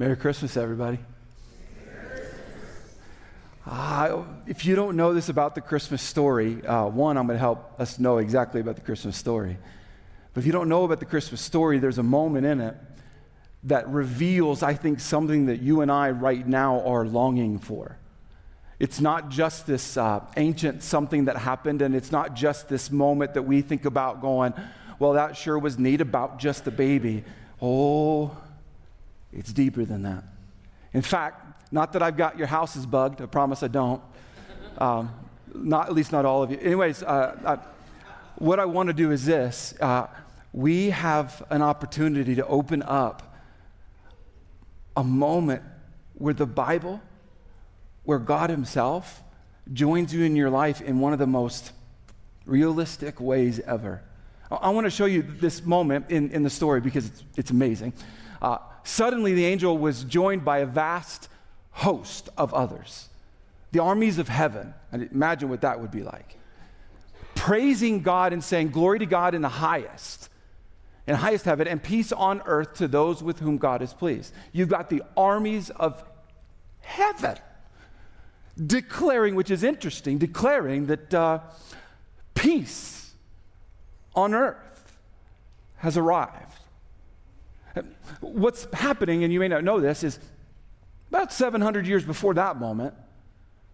Merry Christmas, everybody. Uh, if you don't know this about the Christmas story, uh, one, I'm going to help us know exactly about the Christmas story. But if you don't know about the Christmas story, there's a moment in it that reveals, I think, something that you and I right now are longing for. It's not just this uh, ancient something that happened, and it's not just this moment that we think about going, well, that sure was neat about just the baby. Oh, it's deeper than that. In fact, not that I've got your houses bugged, I promise I don't. Um, not, at least not all of you. Anyways, uh, I, what I want to do is this uh, we have an opportunity to open up a moment where the Bible, where God Himself joins you in your life in one of the most realistic ways ever. I want to show you this moment in, in the story because it's, it's amazing. Uh, suddenly, the angel was joined by a vast host of others, the armies of heaven. And imagine what that would be like. Praising God and saying, Glory to God in the highest, in highest heaven, and peace on earth to those with whom God is pleased. You've got the armies of heaven declaring, which is interesting, declaring that uh, peace on earth has arrived. What's happening, and you may not know this, is about 700 years before that moment,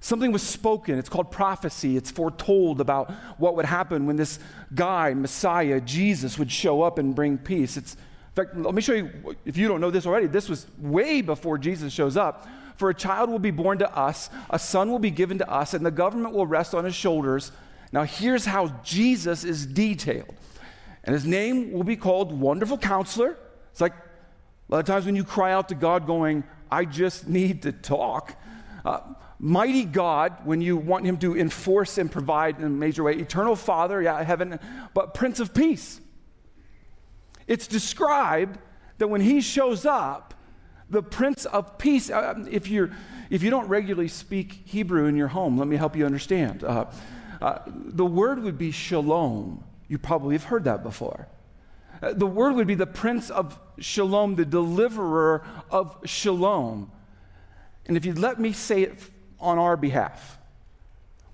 something was spoken. It's called prophecy. It's foretold about what would happen when this guy, Messiah, Jesus, would show up and bring peace. It's, in fact, let me show you, if you don't know this already, this was way before Jesus shows up. For a child will be born to us, a son will be given to us, and the government will rest on his shoulders. Now, here's how Jesus is detailed. And his name will be called Wonderful Counselor. It's like a lot of times when you cry out to God, going, I just need to talk. Uh, mighty God, when you want him to enforce and provide in a major way. Eternal Father, yeah, heaven, but Prince of Peace. It's described that when he shows up, the Prince of Peace, uh, if, you're, if you don't regularly speak Hebrew in your home, let me help you understand. Uh, uh, the word would be shalom. You probably have heard that before. Uh, the word would be the Prince of Shalom, the deliverer of Shalom. And if you'd let me say it on our behalf,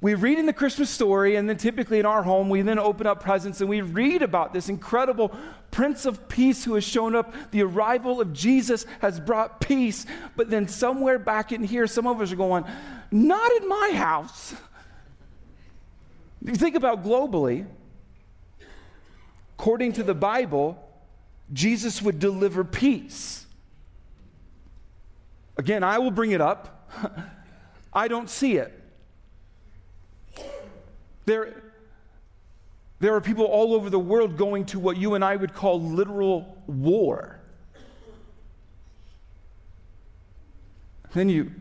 we read in the Christmas story, and then typically in our home, we then open up presents and we read about this incredible Prince of Peace who has shown up. The arrival of Jesus has brought peace. But then somewhere back in here, some of us are going, Not in my house. If you think about globally, according to the Bible, Jesus would deliver peace. Again, I will bring it up. I don't see it. There, there are people all over the world going to what you and I would call literal war. Then you,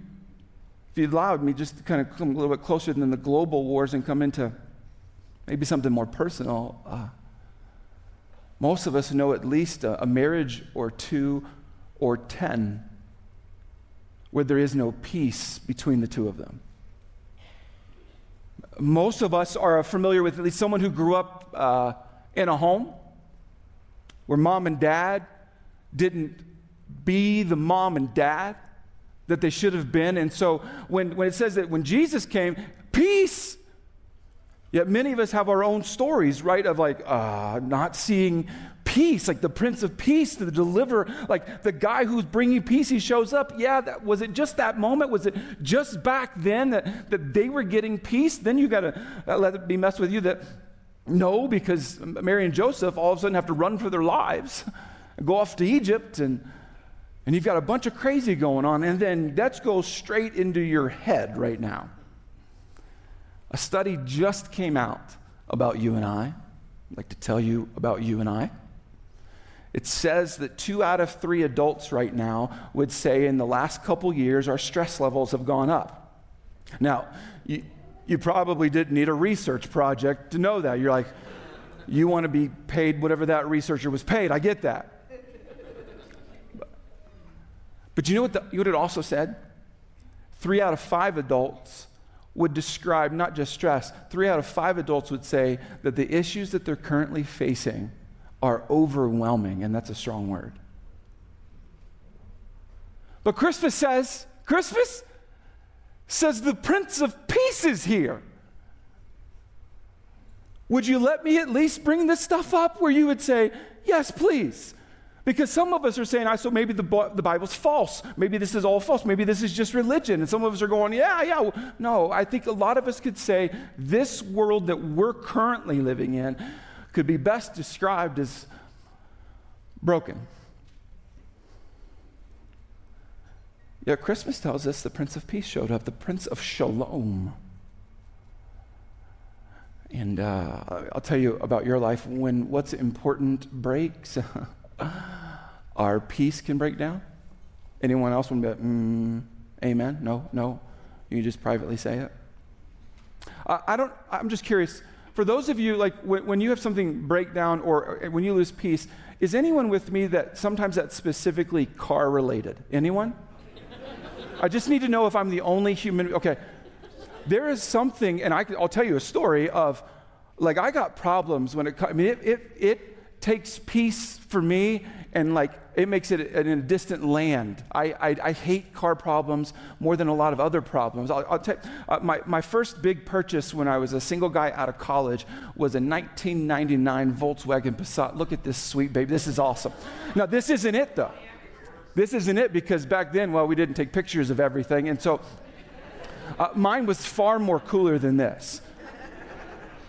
if you allowed me just to kind of come a little bit closer than the global wars and come into maybe something more personal. Uh, most of us know at least a, a marriage or two or ten where there is no peace between the two of them. Most of us are familiar with at least someone who grew up uh, in a home where mom and dad didn't be the mom and dad that they should have been. And so when, when it says that when Jesus came, peace Yet many of us have our own stories, right? Of like uh, not seeing peace, like the Prince of Peace, the deliverer, like the guy who's bringing peace, he shows up. Yeah, that, was it just that moment? Was it just back then that, that they were getting peace? Then you got to uh, let it be messed with you that no, because Mary and Joseph all of a sudden have to run for their lives go off to Egypt and and you've got a bunch of crazy going on, and then let's go straight into your head right now. A study just came out about you and I. I'd like to tell you about you and I. It says that two out of three adults right now would say in the last couple years our stress levels have gone up. Now, you, you probably didn't need a research project to know that. You're like, you want to be paid whatever that researcher was paid. I get that. But you know what, the, you know what it also said? Three out of five adults would describe not just stress, three out of five adults would say that the issues that they're currently facing are overwhelming, and that's a strong word. But Christmas says, Christmas says the Prince of Peace is here. Would you let me at least bring this stuff up where you would say, Yes, please? Because some of us are saying, I so maybe the, the Bible's false. Maybe this is all false. Maybe this is just religion. And some of us are going, yeah, yeah. No, I think a lot of us could say this world that we're currently living in could be best described as broken. Yet Christmas tells us the Prince of Peace showed up, the Prince of Shalom. And uh, I'll tell you about your life when what's important breaks. our peace can break down. Anyone else would be like, mm, amen? No, no. You just privately say it. I, I don't, I'm just curious. For those of you, like when, when you have something break down or when you lose peace, is anyone with me that sometimes that's specifically car related? Anyone? I just need to know if I'm the only human. Okay. There is something, and I, will tell you a story of like I got problems when it, I mean, it, it, it takes peace for me and like it makes it in a distant land. I, I, I, hate car problems more than a lot of other problems. I'll, I'll tell uh, my, my first big purchase when I was a single guy out of college was a 1999 Volkswagen Passat. Look at this sweet baby. This is awesome. Now, this isn't it though. This isn't it because back then, well, we didn't take pictures of everything. And so uh, mine was far more cooler than this.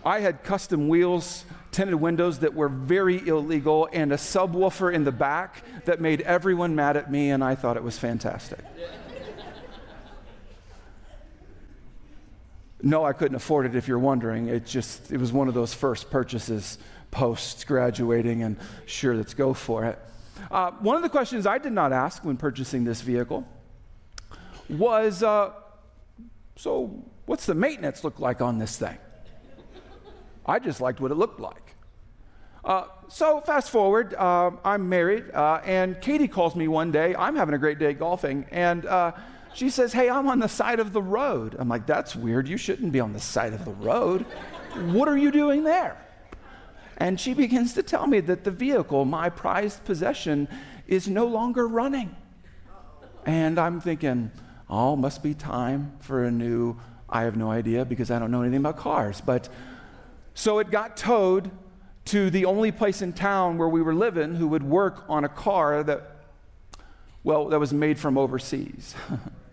I had custom wheels tinted windows that were very illegal, and a subwoofer in the back that made everyone mad at me, and I thought it was fantastic. no, I couldn't afford it if you're wondering. It just, it was one of those first purchases post graduating, and sure, let's go for it. Uh, one of the questions I did not ask when purchasing this vehicle was uh, so, what's the maintenance look like on this thing? I just liked what it looked like. Uh, so, fast forward, uh, I'm married, uh, and Katie calls me one day. I'm having a great day golfing, and uh, she says, Hey, I'm on the side of the road. I'm like, That's weird. You shouldn't be on the side of the road. what are you doing there? And she begins to tell me that the vehicle, my prized possession, is no longer running. And I'm thinking, Oh, must be time for a new. I have no idea because I don't know anything about cars, but so it got towed to the only place in town where we were living who would work on a car that, well, that was made from overseas.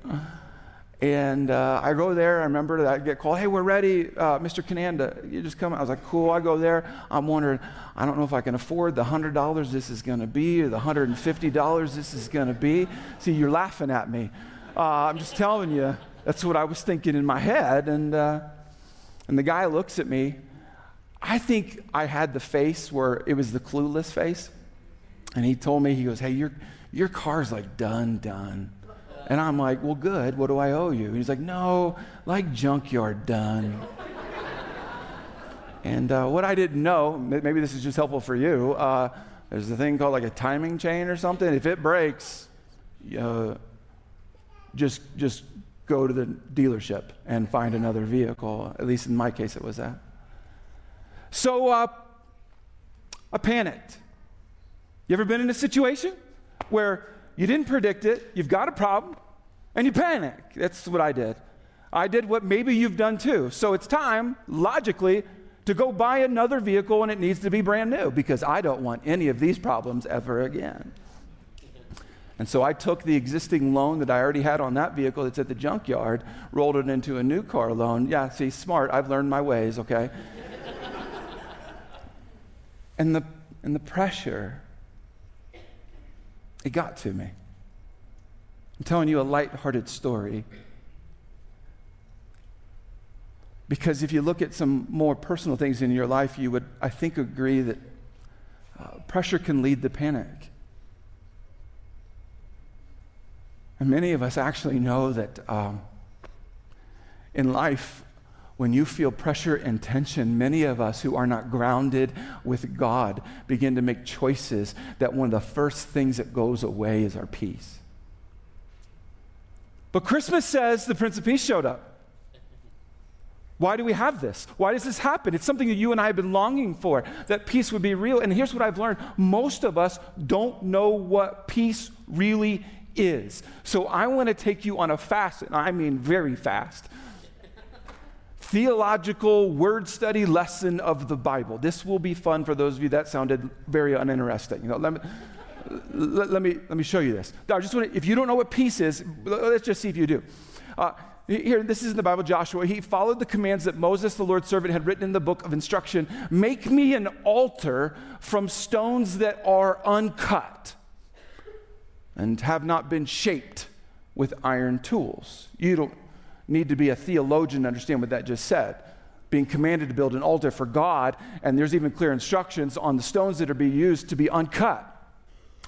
and uh, I go there. I remember that I get called, hey, we're ready, uh, Mr. Cananda. You just come. I was like, cool. I go there. I'm wondering, I don't know if I can afford the $100 this is going to be or the $150 this is going to be. See, you're laughing at me. Uh, I'm just telling you, that's what I was thinking in my head. And, uh, and the guy looks at me I think I had the face where it was the clueless face. And he told me, he goes, Hey, your, your car's like done, done. And I'm like, Well, good. What do I owe you? he's like, No, like junkyard done. and uh, what I didn't know, maybe this is just helpful for you, uh, there's a thing called like a timing chain or something. If it breaks, uh, just, just go to the dealership and find another vehicle. At least in my case, it was that. So uh, I panicked. You ever been in a situation where you didn't predict it, you've got a problem, and you panic? That's what I did. I did what maybe you've done too. So it's time, logically, to go buy another vehicle and it needs to be brand new because I don't want any of these problems ever again. And so I took the existing loan that I already had on that vehicle that's at the junkyard, rolled it into a new car loan. Yeah, see, smart. I've learned my ways, okay? And the, and the pressure, it got to me. I'm telling you a light-hearted story. Because if you look at some more personal things in your life, you would, I think, agree that uh, pressure can lead to panic. And many of us actually know that um, in life, when you feel pressure and tension, many of us who are not grounded with God begin to make choices that one of the first things that goes away is our peace. But Christmas says the Prince of Peace showed up. Why do we have this? Why does this happen? It's something that you and I have been longing for, that peace would be real. And here's what I've learned most of us don't know what peace really is. So I want to take you on a fast, and I mean very fast, theological word study lesson of the Bible. This will be fun for those of you that sounded very uninteresting. You know, let me, let, let me, let me show you this. I just want if you don't know what peace is, let's just see if you do. Uh, here, this is in the Bible, Joshua. He followed the commands that Moses, the Lord's servant, had written in the book of instruction Make me an altar from stones that are uncut and have not been shaped with iron tools. You don't need to be a theologian to understand what that just said. Being commanded to build an altar for God, and there's even clear instructions on the stones that are being used to be uncut.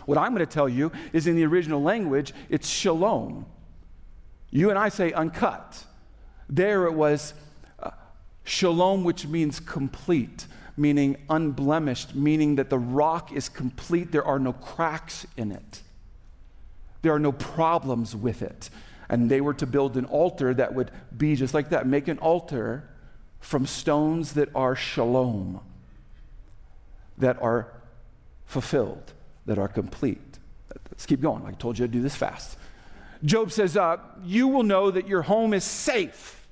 What I'm going to tell you is in the original language, it's shalom. You and I say uncut. There it was uh, shalom, which means complete, meaning unblemished, meaning that the rock is complete. There are no cracks in it, there are no problems with it. And they were to build an altar that would be just like that make an altar from stones that are shalom, that are fulfilled, that are complete. Let's keep going. I told you I'd do this fast. Job says, uh, You will know that your home is safe.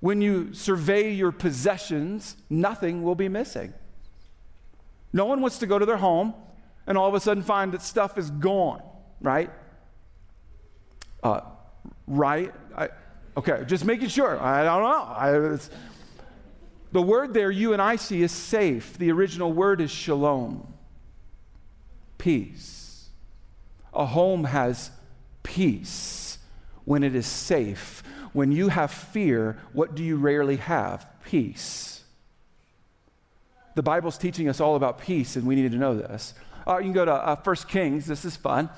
When you survey your possessions, nothing will be missing. No one wants to go to their home and all of a sudden find that stuff is gone, right? Uh, right? I, okay, just making sure. I don't know. I, the word there you and I see is safe. The original word is shalom, peace. A home has peace when it is safe. When you have fear, what do you rarely have? Peace. The Bible's teaching us all about peace, and we need to know this. Uh, you can go to uh, 1 Kings. This is fun.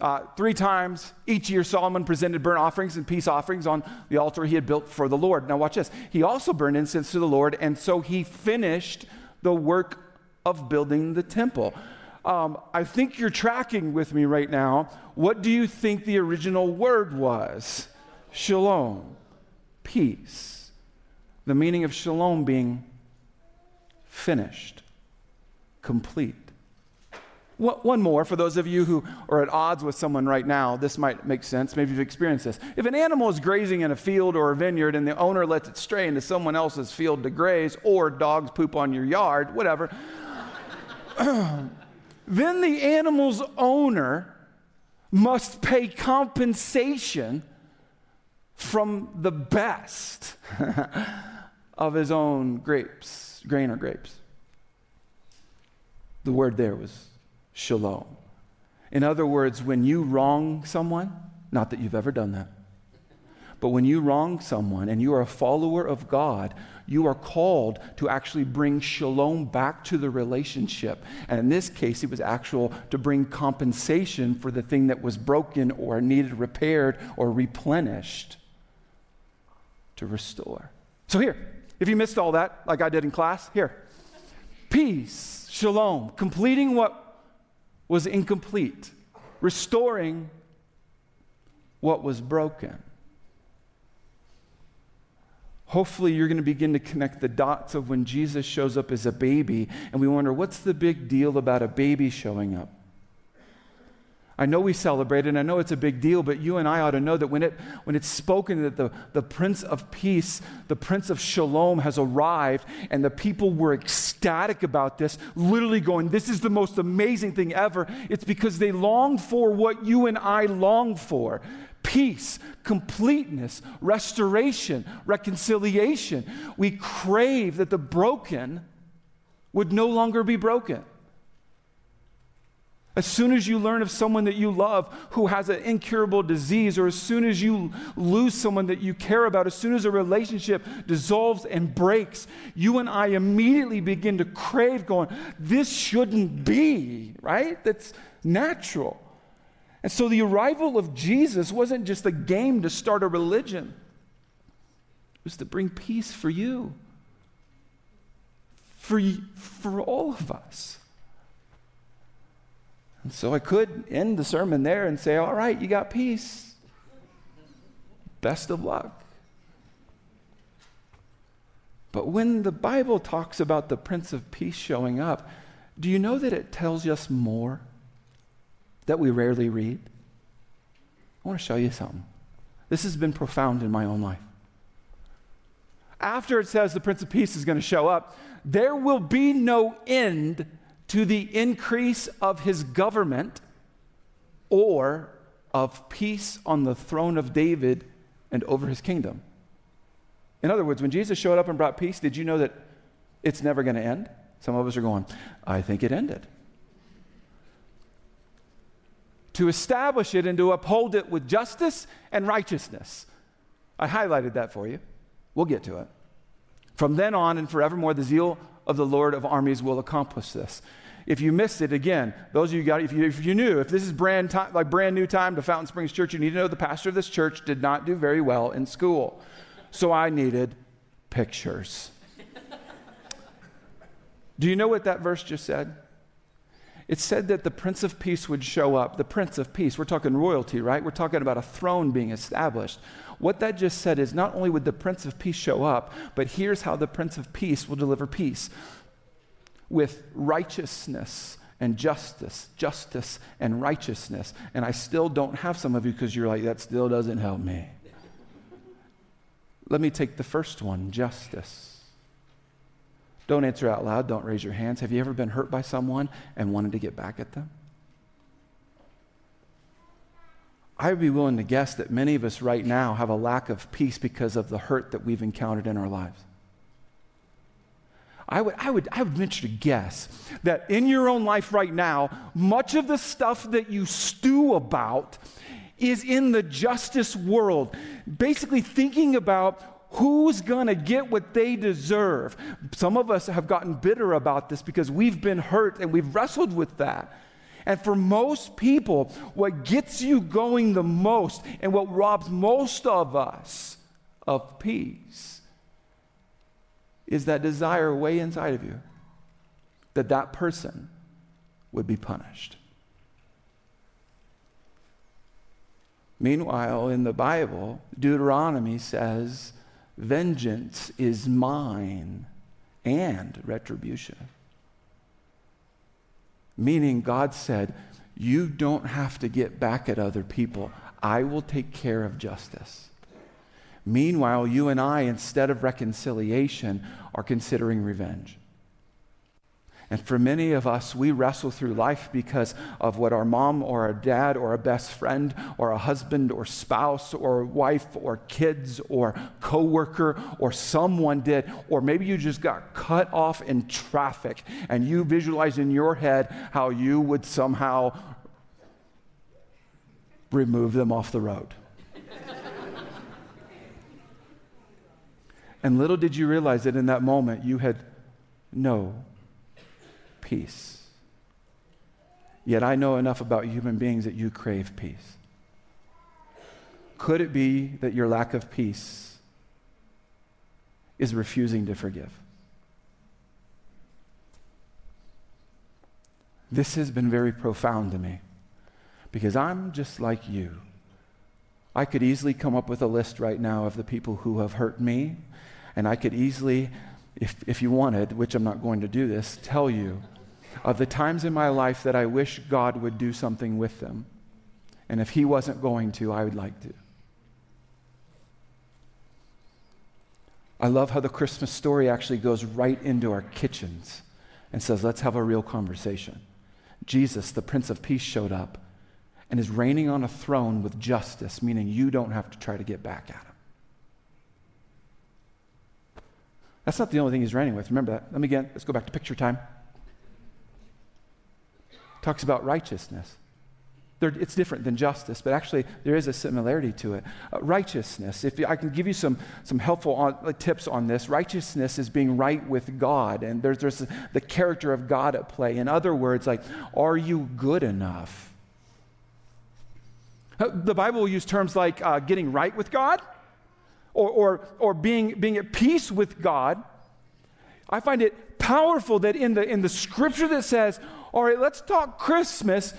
Uh, three times each year, Solomon presented burnt offerings and peace offerings on the altar he had built for the Lord. Now, watch this. He also burned incense to the Lord, and so he finished the work of building the temple. Um, I think you're tracking with me right now. What do you think the original word was? Shalom, peace. The meaning of shalom being finished, complete. One more for those of you who are at odds with someone right now, this might make sense. Maybe you've experienced this. If an animal is grazing in a field or a vineyard and the owner lets it stray into someone else's field to graze, or dogs poop on your yard, whatever, then the animal's owner must pay compensation from the best of his own grapes, grain or grapes. The word there was shalom. In other words, when you wrong someone, not that you've ever done that, but when you wrong someone and you are a follower of God, you are called to actually bring shalom back to the relationship. And in this case, it was actual to bring compensation for the thing that was broken or needed repaired or replenished to restore. So, here, if you missed all that, like I did in class, here peace, shalom, completing what was incomplete, restoring what was broken. Hopefully, you're going to begin to connect the dots of when Jesus shows up as a baby, and we wonder, what's the big deal about a baby showing up? I know we celebrate it, and I know it's a big deal, but you and I ought to know that when, it, when it's spoken that the, the Prince of Peace, the Prince of Shalom has arrived, and the people were ecstatic about this, literally going, This is the most amazing thing ever. It's because they long for what you and I long for peace, completeness, restoration, reconciliation. We crave that the broken would no longer be broken. As soon as you learn of someone that you love who has an incurable disease, or as soon as you lose someone that you care about, as soon as a relationship dissolves and breaks, you and I immediately begin to crave, going, This shouldn't be, right? That's natural. And so the arrival of Jesus wasn't just a game to start a religion, it was to bring peace for you, for, for all of us. And so I could end the sermon there and say, All right, you got peace. Best of luck. But when the Bible talks about the Prince of Peace showing up, do you know that it tells us more that we rarely read? I want to show you something. This has been profound in my own life. After it says the Prince of Peace is going to show up, there will be no end to the increase of his government or of peace on the throne of David and over his kingdom. In other words, when Jesus showed up and brought peace, did you know that it's never going to end? Some of us are going, I think it ended. To establish it and to uphold it with justice and righteousness. I highlighted that for you. We'll get to it. From then on and forevermore, the zeal of the Lord of armies will accomplish this. If you missed it, again, those of you got, if you, if you knew, if this is brand time, like brand new time to Fountain Springs Church, you need to know the pastor of this church did not do very well in school. So I needed pictures. do you know what that verse just said? It said that the Prince of Peace would show up. The Prince of Peace. We're talking royalty, right? We're talking about a throne being established. What that just said is not only would the Prince of Peace show up, but here's how the Prince of Peace will deliver peace with righteousness and justice, justice and righteousness. And I still don't have some of you because you're like, that still doesn't help me. Let me take the first one justice. Don't answer out loud, don't raise your hands. Have you ever been hurt by someone and wanted to get back at them? I would be willing to guess that many of us right now have a lack of peace because of the hurt that we've encountered in our lives. I would, I, would, I would venture to guess that in your own life right now, much of the stuff that you stew about is in the justice world. Basically, thinking about who's going to get what they deserve. Some of us have gotten bitter about this because we've been hurt and we've wrestled with that. And for most people, what gets you going the most and what robs most of us of peace is that desire way inside of you that that person would be punished. Meanwhile, in the Bible, Deuteronomy says, Vengeance is mine and retribution. Meaning, God said, You don't have to get back at other people. I will take care of justice. Meanwhile, you and I, instead of reconciliation, are considering revenge. And for many of us, we wrestle through life because of what our mom or our dad or a best friend or a husband or spouse or wife or kids or coworker or someone did. Or maybe you just got cut off in traffic and you visualize in your head how you would somehow remove them off the road. And little did you realize that in that moment you had no peace. Yet I know enough about human beings that you crave peace. Could it be that your lack of peace is refusing to forgive? This has been very profound to me because I'm just like you. I could easily come up with a list right now of the people who have hurt me and I could easily, if, if you wanted, which I'm not going to do this, tell you of the times in my life that I wish God would do something with them. And if He wasn't going to, I would like to. I love how the Christmas story actually goes right into our kitchens and says, let's have a real conversation. Jesus, the Prince of Peace, showed up and is reigning on a throne with justice, meaning you don't have to try to get back at him. That's not the only thing he's reigning with. Remember that. Let me again, let's go back to picture time. Talks about righteousness. It's different than justice, but actually there is a similarity to it. Uh, righteousness, if I can give you some, some helpful on, uh, tips on this, righteousness is being right with God, and there's, there's the character of God at play. In other words, like, are you good enough? Uh, the Bible will use terms like uh, getting right with God or, or, or being, being at peace with God, I find it powerful that in the, in the scripture that says, all right, let's talk Christmas,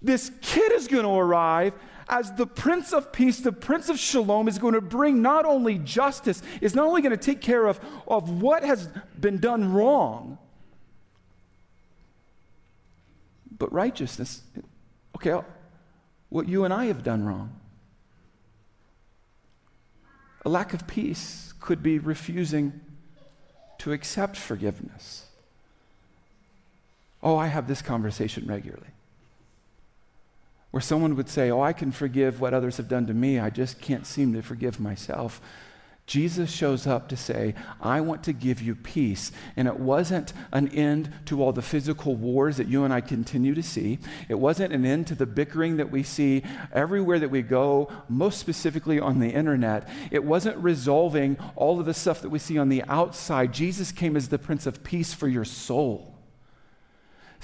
this kid is going to arrive as the Prince of Peace, the Prince of Shalom, is going to bring not only justice, is not only going to take care of, of what has been done wrong, but righteousness. Okay, what you and I have done wrong. A lack of peace could be refusing to accept forgiveness. Oh, I have this conversation regularly where someone would say, Oh, I can forgive what others have done to me, I just can't seem to forgive myself. Jesus shows up to say, I want to give you peace. And it wasn't an end to all the physical wars that you and I continue to see. It wasn't an end to the bickering that we see everywhere that we go, most specifically on the internet. It wasn't resolving all of the stuff that we see on the outside. Jesus came as the Prince of Peace for your soul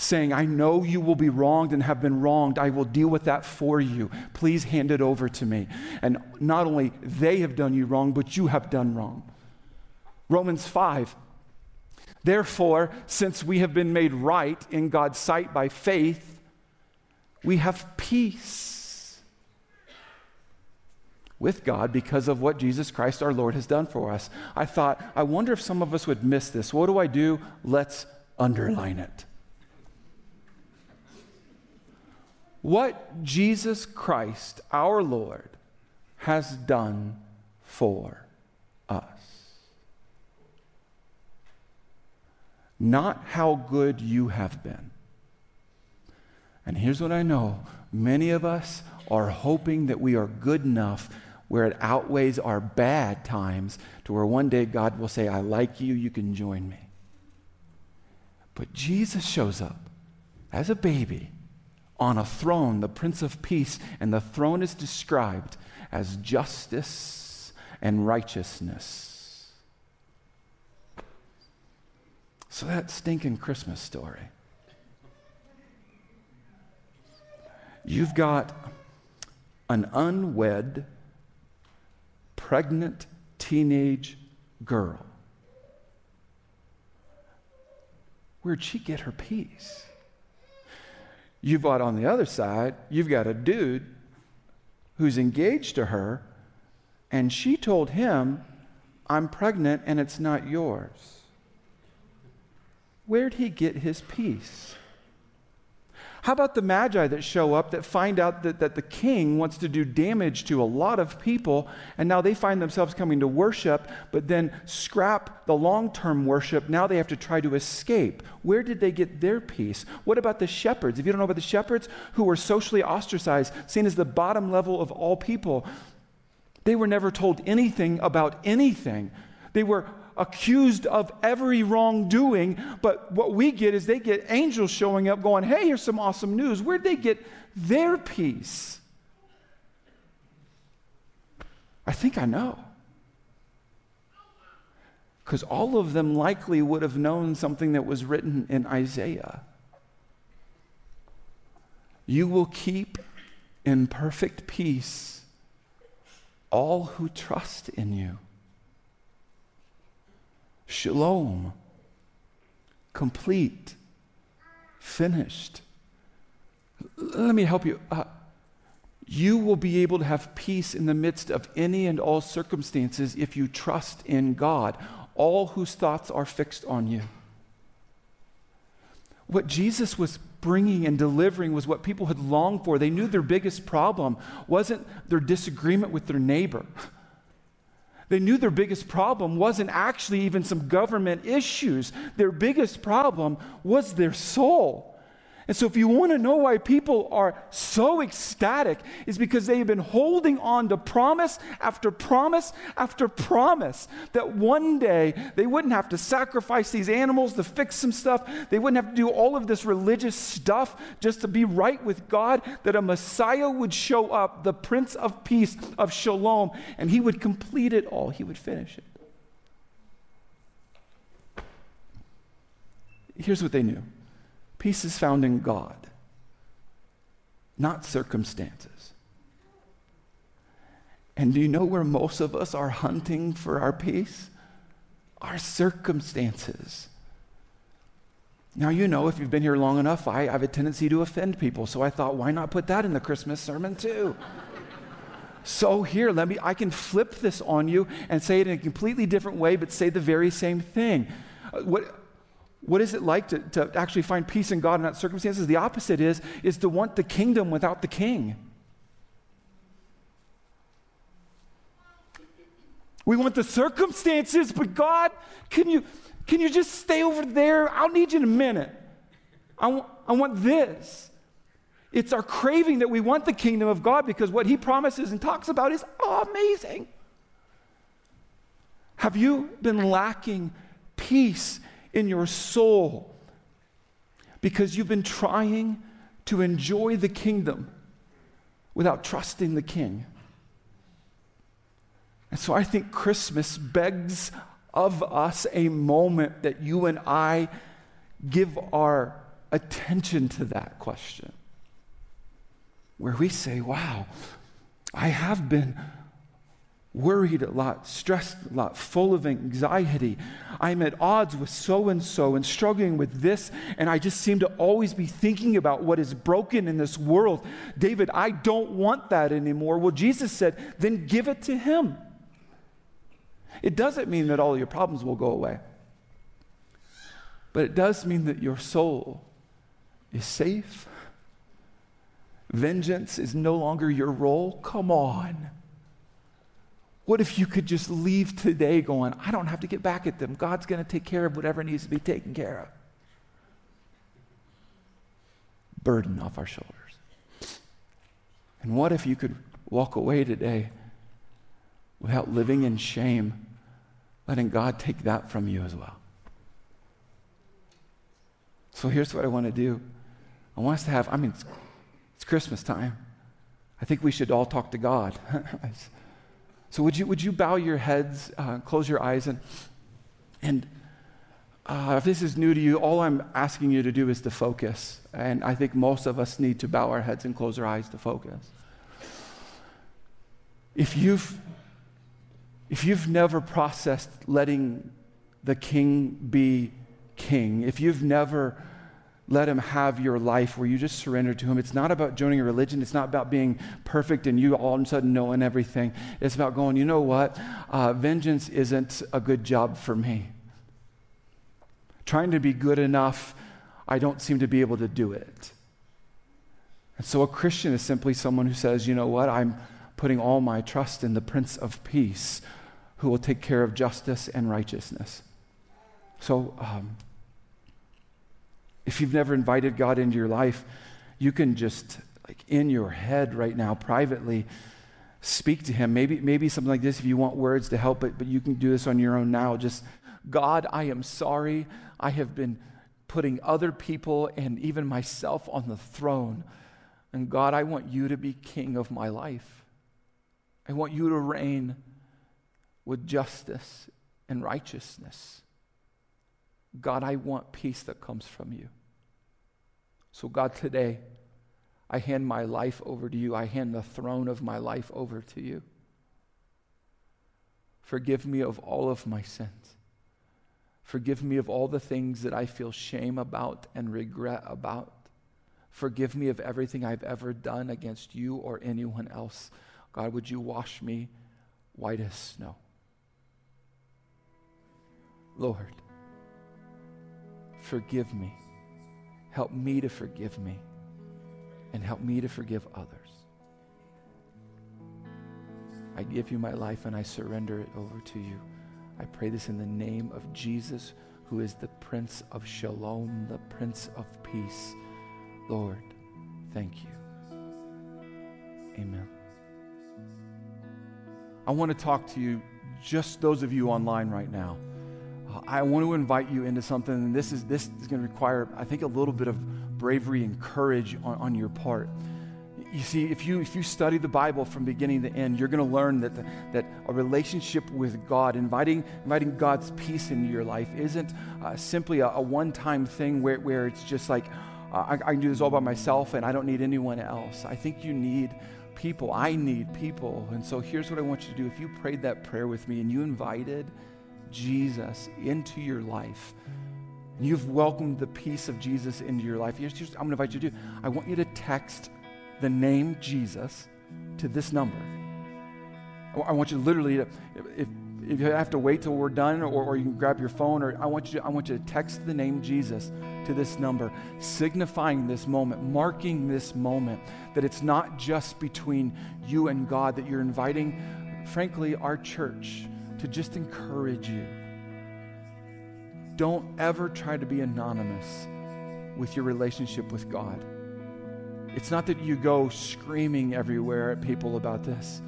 saying, I know you will be wronged and have been wronged. I will deal with that for you. Please hand it over to me. And not only they have done you wrong, but you have done wrong. Romans 5. Therefore, since we have been made right in God's sight by faith, we have peace with God because of what Jesus Christ our Lord has done for us. I thought, I wonder if some of us would miss this. What do I do? Let's underline it. What Jesus Christ, our Lord, has done for us. Not how good you have been. And here's what I know many of us are hoping that we are good enough where it outweighs our bad times to where one day God will say, I like you, you can join me. But Jesus shows up as a baby on a throne, the Prince of Peace, and the throne is described as justice and righteousness. So that stinking Christmas story. You've got an unwed, pregnant teenage girl. Where'd she get her peace? You've got on the other side, you've got a dude who's engaged to her, and she told him, I'm pregnant and it's not yours. Where'd he get his peace? How about the magi that show up that find out that, that the king wants to do damage to a lot of people, and now they find themselves coming to worship, but then scrap the long term worship. Now they have to try to escape. Where did they get their peace? What about the shepherds? If you don't know about the shepherds who were socially ostracized, seen as the bottom level of all people, they were never told anything about anything. They were accused of every wrongdoing, but what we get is they get angels showing up going, hey, here's some awesome news. Where'd they get their peace? I think I know. Because all of them likely would have known something that was written in Isaiah. You will keep in perfect peace all who trust in you. Shalom. Complete. Finished. Let me help you. Uh, you will be able to have peace in the midst of any and all circumstances if you trust in God, all whose thoughts are fixed on you. What Jesus was bringing and delivering was what people had longed for. They knew their biggest problem wasn't their disagreement with their neighbor. They knew their biggest problem wasn't actually even some government issues. Their biggest problem was their soul. And so, if you want to know why people are so ecstatic, is because they have been holding on to promise after promise after promise that one day they wouldn't have to sacrifice these animals to fix some stuff. They wouldn't have to do all of this religious stuff just to be right with God, that a Messiah would show up, the Prince of Peace, of Shalom, and he would complete it all, he would finish it. Here's what they knew Peace is found in God, not circumstances. And do you know where most of us are hunting for our peace? Our circumstances. Now, you know, if you've been here long enough, I, have a tendency to offend people. So I thought, why not put that in the Christmas sermon too? so here, let me, I can flip this on you and say it in a completely different way, but say the very same thing. Uh, what, what is it like to, to actually find peace in God in that circumstances? The opposite is, is to want the kingdom without the king. We want the circumstances, but God, can you, can you just stay over there? I'll need you in a minute. I, w- I want this. It's our craving that we want the kingdom of God because what he promises and talks about is amazing. Have you been lacking peace in your soul because you've been trying to enjoy the kingdom without trusting the king? And so I think Christmas begs of us a moment that you and I give our attention to that question. Where we say, wow, I have been worried a lot, stressed a lot, full of anxiety. I'm at odds with so and so and struggling with this, and I just seem to always be thinking about what is broken in this world. David, I don't want that anymore. Well, Jesus said, then give it to him. It doesn't mean that all your problems will go away, but it does mean that your soul is safe. Vengeance is no longer your role. Come on. What if you could just leave today going, I don't have to get back at them. God's going to take care of whatever needs to be taken care of. Burden off our shoulders. And what if you could walk away today without living in shame letting God take that from you as well. So here's what I want to do. I want us to have, I mean, it's, it's Christmas time. I think we should all talk to God. so would you, would you bow your heads, uh, close your eyes, and, and uh, if this is new to you, all I'm asking you to do is to focus. And I think most of us need to bow our heads and close our eyes to focus. If you've if you've never processed letting the king be king, if you've never let him have your life where you just surrender to him. It's not about joining a religion. It's not about being perfect and you all of a sudden knowing everything. It's about going, you know what? Uh, vengeance isn't a good job for me. Trying to be good enough, I don't seem to be able to do it. And so a Christian is simply someone who says, you know what? I'm putting all my trust in the Prince of Peace who will take care of justice and righteousness. So, um, if you've never invited God into your life, you can just, like in your head right now, privately, speak to Him. Maybe, maybe something like this if you want words to help, but, but you can do this on your own now. Just, God, I am sorry. I have been putting other people and even myself on the throne. And God, I want you to be king of my life. I want you to reign with justice and righteousness. God, I want peace that comes from you. So, God, today, I hand my life over to you. I hand the throne of my life over to you. Forgive me of all of my sins. Forgive me of all the things that I feel shame about and regret about. Forgive me of everything I've ever done against you or anyone else. God, would you wash me white as snow? Lord, forgive me. Help me to forgive me. And help me to forgive others. I give you my life and I surrender it over to you. I pray this in the name of Jesus, who is the Prince of Shalom, the Prince of Peace. Lord, thank you. Amen. I want to talk to you, just those of you online right now. I want to invite you into something, and this is, this is going to require, I think, a little bit of bravery and courage on, on your part. You see, if you, if you study the Bible from beginning to end, you're going to learn that, the, that a relationship with God, inviting, inviting God's peace into your life, isn't uh, simply a, a one time thing where, where it's just like, uh, I, I can do this all by myself and I don't need anyone else. I think you need people. I need people. And so here's what I want you to do. If you prayed that prayer with me and you invited, Jesus into your life, and you've welcomed the peace of Jesus into your life, I'm going to invite you to do. I want you to text the name Jesus to this number. I want you to literally, if, if you have to wait till we're done, or, or you can grab your phone, or I want you, to, I want you to text the name Jesus to this number, signifying this moment, marking this moment, that it's not just between you and God, that you're inviting, frankly, our church to just encourage you. Don't ever try to be anonymous with your relationship with God. It's not that you go screaming everywhere at people about this,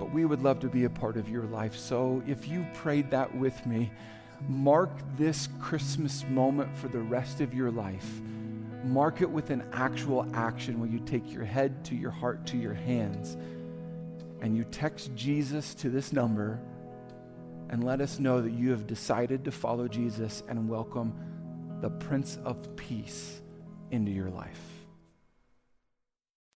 but we would love to be a part of your life. So if you prayed that with me, mark this Christmas moment for the rest of your life. Mark it with an actual action where you take your head to your heart to your hands and you text Jesus to this number and let us know that you have decided to follow Jesus and welcome the Prince of Peace into your life.